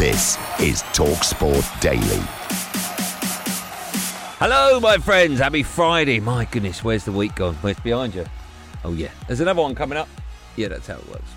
This is TalkSport Daily. Hello, my friends. Happy Friday. My goodness, where's the week gone? Where's behind you? Oh, yeah. There's another one coming up. Yeah, that's how it works.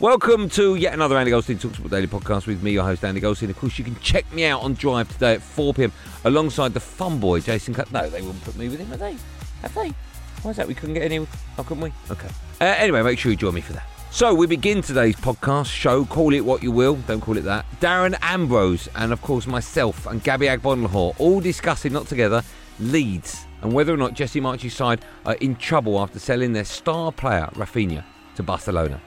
Welcome to yet another Andy Goldstein Talksport Daily podcast with me, your host, Andy Goldstein. Of course, you can check me out on Drive today at 4 pm alongside the fun boy, Jason Cut. No, they wouldn't put me with him, have they? Have they? Why is that? We couldn't get any. How couldn't we? Okay. Uh, anyway, make sure you join me for that. So, we begin today's podcast show. Call it what you will, don't call it that. Darren Ambrose, and of course, myself and Gabby Agbonlahor all discussing, not together, Leeds and whether or not Jesse Marsch's side are in trouble after selling their star player, Raphinha, to Barcelona.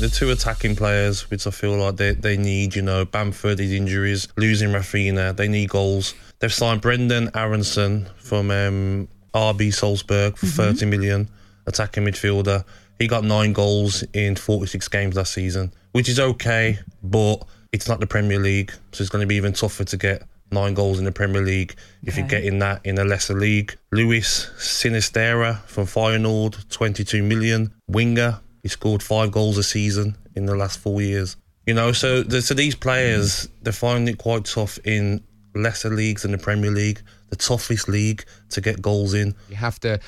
the two attacking players, which I feel like they, they need, you know, Bamford, his injuries, losing Raphinha, they need goals. They've signed Brenden Aaronson from um, RB Salzburg for Mm-hmm. 30 million, attacking midfielder. He got nine goals in 46 games last season, which is okay, but it's not the Premier League, so it's going to be even tougher to get nine goals in the Premier League if you're getting that in a lesser league. Luis Sinisterra from Feyenoord, 22 million, winger. He scored five goals a season in the last four years. You know, so the, so these players they find it quite tough in lesser leagues than the Premier League, the toughest league to get goals in. You have to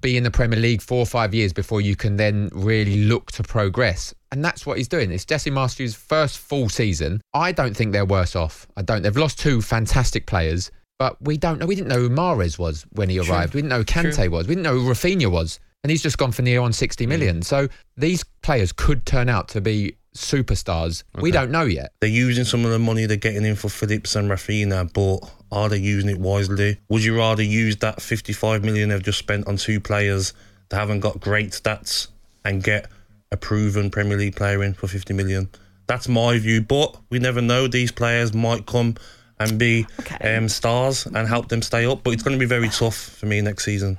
be in the Premier League four or five years before you can then really look to progress. And that's what he's doing. It's Jesse Marsch's first full season. I don't think they're worse off. I don't. They've lost two fantastic players, but we don't know. We didn't know who Mahrez was when he arrived. We didn't know who Kante was. We didn't know who Raphinha was. And he's just gone for near on 60 million. Mm. So these players could turn out to be superstars. We don't know yet. They're using some of the money they're getting in for Phillips and Raphinha, but are they using it wisely? Would you rather use that 55 million they've just spent on two players that haven't got great stats and get a proven Premier League player in for 50 million? That's my view, but we never know. These players might come and be Okay. um, stars and help them stay up, but it's going to be very tough for me next season.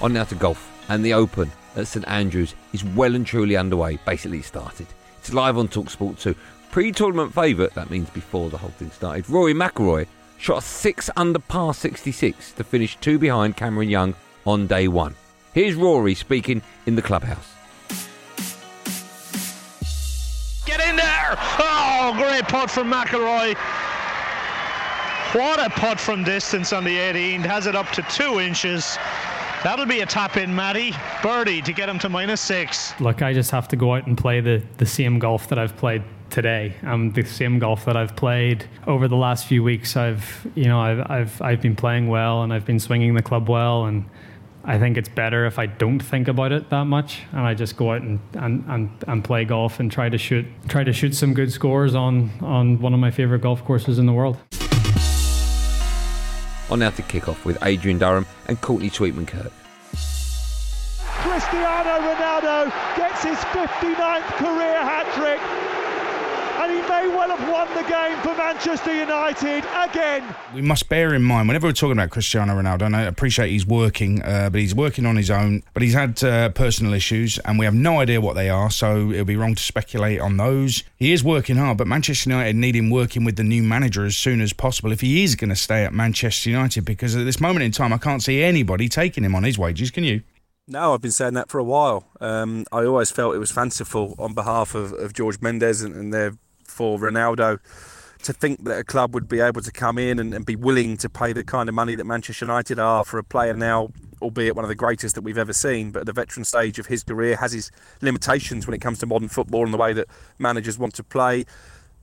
On now to golf, and the Open at St Andrews is well and truly underway. Basically, started. It's live on Talksport 2. Pre-tournament favourite, that means before the whole thing started. Rory McIlroy shot a six under par 66 to finish two behind Cameron Young on day one. Here's Rory speaking in the clubhouse. Get in there! Oh, great putt from McIlroy. What a putt from distance on the 18. Has it up to two inches. That'll be a tap in, Matty. Birdie to get him to minus six. Look, I just have to go out and play the, the same golf that I've played today. Um, the same golf that I've played over the last few weeks. I've, you know, I've, I've, I've been playing well and I've been swinging the club well. And I think it's better if I don't think about it that much and I just go out and, and, and, and play golf and try to shoot, try to shoot some good scores on, on one of my favorite golf courses in the world. On now to kick off with Adrian Durham and Courtney Sweetman Kirk. Cristiano Ronaldo gets his 59th career hat trick. And he may well have won the game for Manchester United again. we must bear in mind whenever we're talking about Cristiano Ronaldo, and I appreciate he's working, uh, but he's working on his own. But he's had uh, personal issues, and we have no idea what they are, so it would be wrong to speculate on those. He is working hard, but Manchester United need him working with the new manager as soon as possible if he is going to stay at Manchester United, because at this moment in time, I can't see anybody taking him on his wages. Can you? No, I've been saying that for a while. Um, I always felt it was fanciful on behalf of, of George Mendes and, and therefore Ronaldo to think that a club would be able to come in and, and be willing to pay the kind of money that Manchester United are for a player now albeit one of the greatest that we've ever seen. But at the veteran stage of his career, has his limitations when it comes to modern football and the way that managers want to play.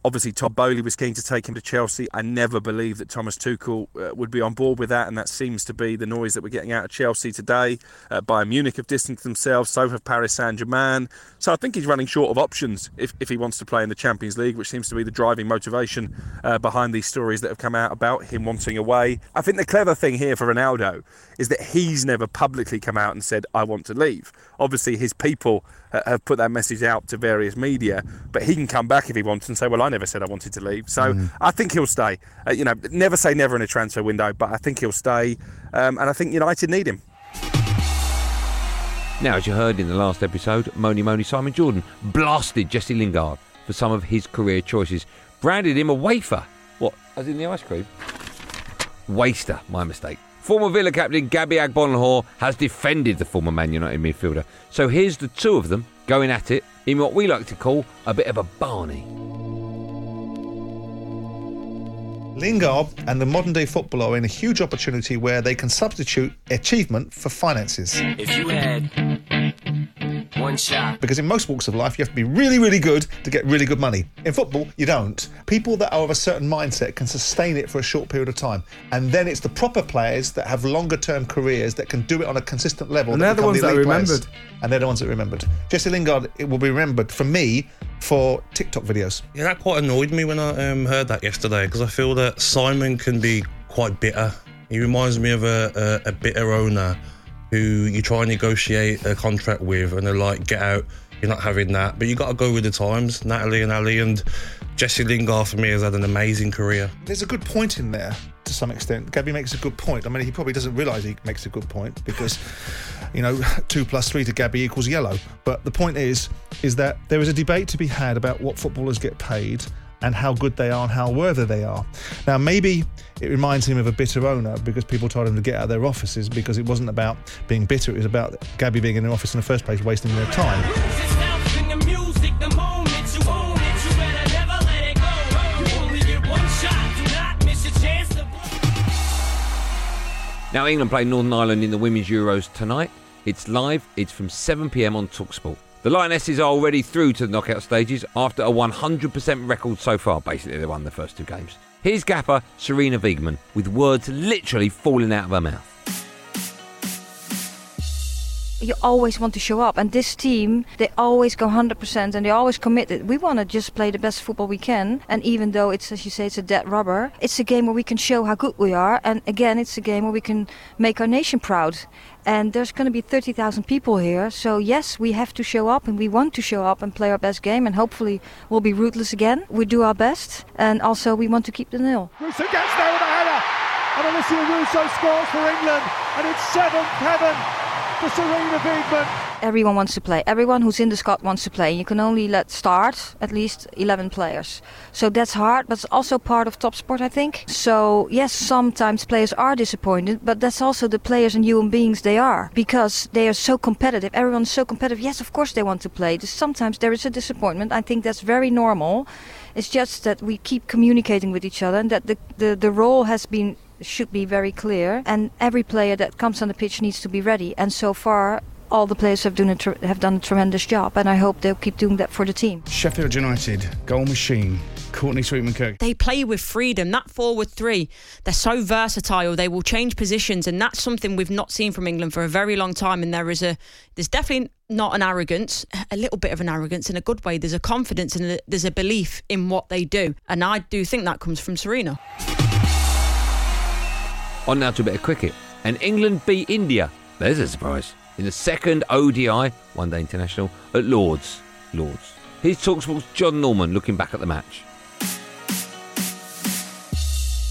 Obviously, Todd Boehly was keen to take him to Chelsea. I never believed that Thomas Tuchel uh, would be on board with that, and that seems to be the noise that we're getting out of Chelsea today. Uh, Bayern Munich have distanced themselves, so have Paris Saint Germain. So I think he's running short of options if, if he wants to play in the Champions League, which seems to be the driving motivation uh, behind these stories that have come out about him wanting away. I think the clever thing here for Ronaldo is that he's never publicly come out and said, I want to leave. Obviously, his people have put that message out to various media, but he can come back if he wants and say, "Well, I never said I wanted to leave." So mm. I think he'll stay. Uh, you know, never say never in a transfer window, but I think he'll stay, um, and I think United need him. Now, as you heard in the last episode, Moni Moni Simon Jordan blasted Jesse Lingard for some of his career choices, branded him a wafer. What, as in the ice cream? Waster, my mistake. Former Villa captain Gabby Agbonlahor has defended the former Man United midfielder. So here's the two of them going at it in what we like to call a bit of a Barney. Lingard and the modern day footballer are in a huge opportunity where they can substitute achievement for finances. If you had one shot. Because in most walks of life, you have to be really, really good to get really good money. In football, you don't. People that are of a certain mindset can sustain it for a short period of time. And then it's the proper players that have longer term careers that can do it on a consistent level. And they're the ones the that are remembered. And they're the ones that are remembered. Jesse Lingard, it will be remembered for me for TikTok videos. Yeah, that quite annoyed me when I um, heard that yesterday because I feel that Simon can be quite bitter. He reminds me of a, a, a bitter owner who you try and negotiate a contract with, and they're like, "Get out! You're not having that." But you got to go with the times. Natalie and Ali and Jesse Lingard for me has had an amazing career. There's a good point in there to some extent. Gabby makes a good point. I mean, he probably doesn't realise he makes a good point because, you know, two plus three to Gabby equals yellow. But the point is, is that there is a debate to be had about what footballers get paid and how good they are and how worthy they are. Now, maybe it reminds him of a bitter owner because people told him to get out of their offices because it wasn't about being bitter, it was about Gabby being in the office in the first place, wasting their time. Now, England play Northern Ireland in the Women's Euros tonight. It's live, it's from 7 pm on Talksport. The Lionesses are already through to the knockout stages after a 100% record so far. Basically, they won the first two games. Here's gaffer Sarina Wiegman with words literally falling out of her mouth. You always want to show up. And this team, they always go 100% and they always committed. We want to just play the best football we can. And even though it's, as you say, it's a dead rubber, it's a game where we can show how good we are. And again, it's a game where we can make our nation proud and there's going to be 30,000 people here. So yes, we have to show up and we want to show up and play our best game and hopefully we'll be ruthless again. We do our best and also we want to keep the nil. Russo gets there with a header and Alessia Russo scores for England and it's seventh heaven for Sarina Wiegman everyone wants to play. Everyone who's in the squad wants to play. You can only let start at least 11 players. So that's hard, but it's also part of top sport, I think. So, yes, sometimes players are disappointed, but that's also the players and human beings they are because they are so competitive. Everyone's so competitive. Yes, of course they want to play. Sometimes there is a disappointment. I think that's very normal. It's just that we keep communicating with each other and that the, the, the role has been should be very clear and every player that comes on the pitch needs to be ready and so far all the players have done a tr- have done a tremendous job, and I hope they'll keep doing that for the team. Sheffield United goal machine. Courtney Sweetman Kirk. They play with freedom. That forward three, they're so versatile. They will change positions, and that's something we've not seen from England for a very long time. And there is a, there's definitely not an arrogance, a little bit of an arrogance in a good way. There's a confidence and a, there's a belief in what they do, and I do think that comes from Sarina. On now to a bit of cricket, and England beat India. There's a surprise in the second ODI One Day International at Lords. Lords. Here's Talksport's John Norman looking back at the match.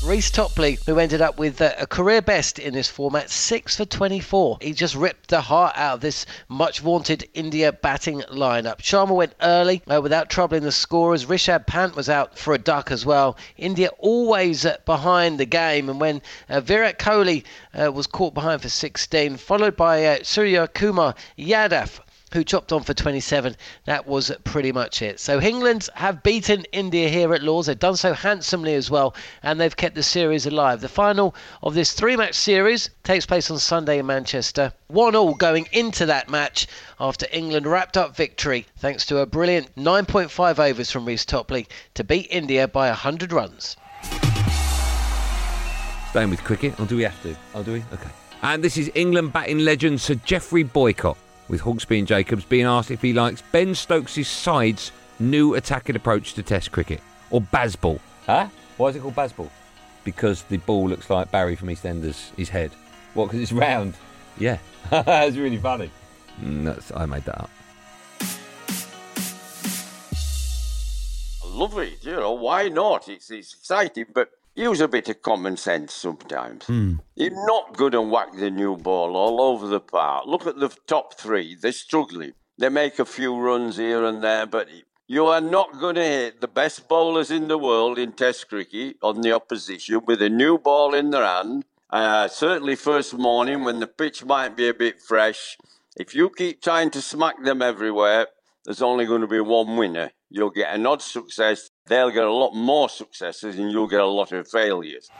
Reece Topley, who ended up with a career best in this format, 6 for 24. He just ripped the heart out of this much vaunted India batting lineup. Sharma went early uh, without troubling the scorers. Rishabh Pant was out for a duck as well. India always uh, behind the game, and when uh, Virat Kohli uh, was caught behind for 16, followed by uh, Surya Kumar Yadav who chopped on for 27. That was pretty much it. So England have beaten India here at Lords. They've done so handsomely as well, and they've kept the series alive. The final of this three match series takes place on Sunday in Manchester. One all going into that match after England wrapped up victory thanks to a brilliant 9.5 overs from Reece Topley to beat India by 100 runs. Staying with cricket, or do we have to? Oh, do we? Okay. And this is England batting legend Sir Geoffrey Boycott, with Hawksbee and Jacobs being asked if he likes Ben Stokes' side's new attacking approach to Test cricket, or Bazball. Huh? Why is it called Bazball? Because the ball looks like Barry from EastEnders, his head. What? Because it's round. Yeah, that's really funny. Mm, that's, I made that up. love it. You know, why not? It's, it's exciting, but use a bit of common sense sometimes. Hmm. You're not going to whack the new ball all over the park. Look at the top three. They're struggling. They make a few runs here and there, but you are not going to hit the best bowlers in the world in Test cricket on the opposition with a new ball in their hand. Uh, certainly, first morning when the pitch might be a bit fresh. If you keep trying to smack them everywhere, there's only going to be one winner. You'll get an odd success. They'll get a lot more successes, and you'll get a lot of failures.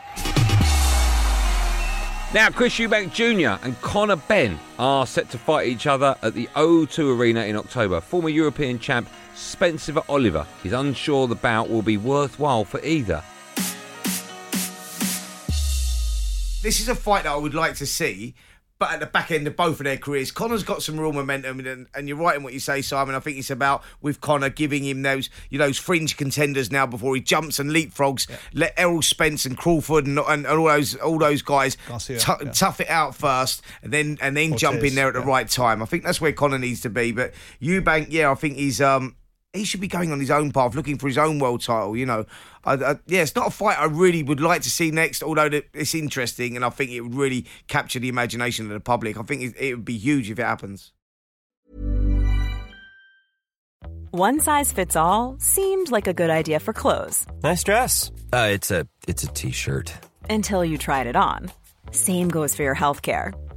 Now, Chris Eubank Jr. and Conor Benn are set to fight each other at the O2 Arena in October. Former European champ Spencer Oliver is unsure the bout will be worthwhile for either. This is a fight that I would like to see, but at the back end of both of their careers, Conor's got some real momentum, and, and you're right in what you say, Simon. I think it's about with Conor giving him those, you know, those fringe contenders now before he jumps and leapfrogs. Let Errol Spence and Crawford and, and, and all those all those guys tu- yeah. tough it out first, and then and then jump in there at the yeah. right time. I think that's where Conor needs to be. But Eubank, yeah, I think he's um he should be going on his own path, looking for his own world title. You know, I, I, yeah, it's not a fight I really would like to see next. Although it's interesting, and I think it would really capture the imagination of the public. I think it, it would be huge if it happens. One size fits all seemed like a good idea for clothes Nice dress. Uh, it's a it's a t-shirt. until you tried it on. Same goes for your healthcare.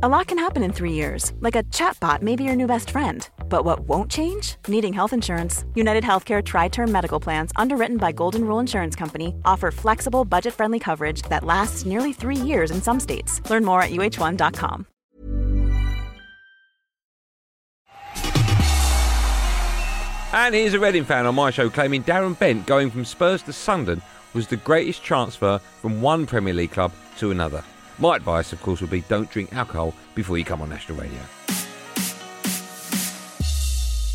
A lot can happen in three years, like a chatbot may be your new best friend. But what won't change? Needing health insurance. United Healthcare Tri Term Medical Plans, underwritten by Golden Rule Insurance Company, offer flexible, budget friendly coverage that lasts nearly three years in some states. Learn more at uh1.com. And here's a Reading fan on my show claiming Darren Bent going from Spurs to Sunderland was the greatest transfer from one Premier League club to another. My advice, of course, would be don't drink alcohol before you come on national radio.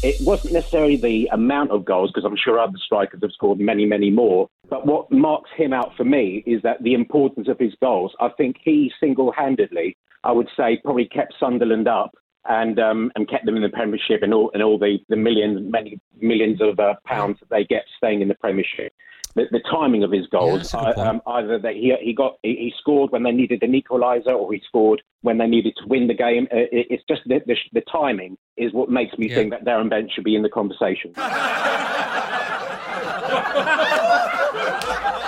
it wasn't necessarily the amount of goals, because I'm sure other strikers have scored many, many more. But what marks him out for me is that the importance of his goals. I think he single handedly, I would say, probably kept Sunderland up and um, and kept them in the Premiership and all and all the, the millions, many millions of uh, pounds that they get staying in the Premiership. The, the timing of his goals, Yeah, that's a good I- um, either that he he got he, he scored when they needed an equaliser, or he scored when they needed to win the game. Uh, it, it's just the, the, the timing is what makes me Yeah. think that Darren Bent should be in the conversation.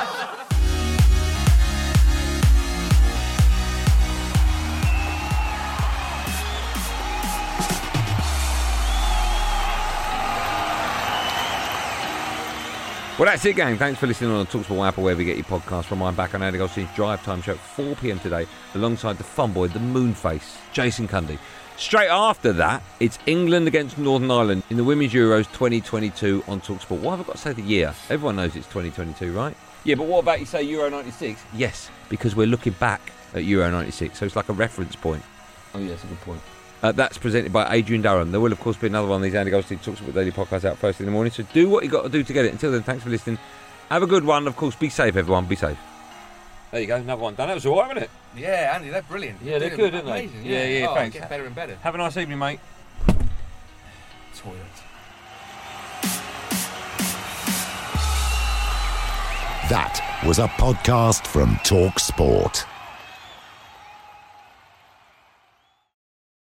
Well, that's it, gang. Thanks for listening on the Talksport app or wherever you get your podcast from. I'm back on Andy Goldstein's Drive Time Show at 4 pm today, alongside the fun boy, the Moonface, Jason Cundy. Straight after that, it's England against Northern Ireland in the Women's Euros 2022 on Talksport. Why have I got to say the year? Everyone knows it's 2022, right? Yeah, but what about you say Euro 96? Yes, because we're looking back at Euro 96. So it's like a reference point. Oh, yeah, that's a good point. Uh, that's presented by Adrian Durham. There will, of course, be another one of these Andy Goldstein Talksport Daily podcasts out first in the morning. So do what you've got to do to get it. Until then, thanks for listening. Have a good one. Of course, be safe, everyone. Be safe. There you go. Another one done. That was all right, wasn't it? Yeah, Andy, they're brilliant. Yeah, they're good, aren't they? amazing, Yeah, yeah, oh, thanks. Get better and better. Have a nice evening, mate. Toilet. That was a podcast from Talk Sport.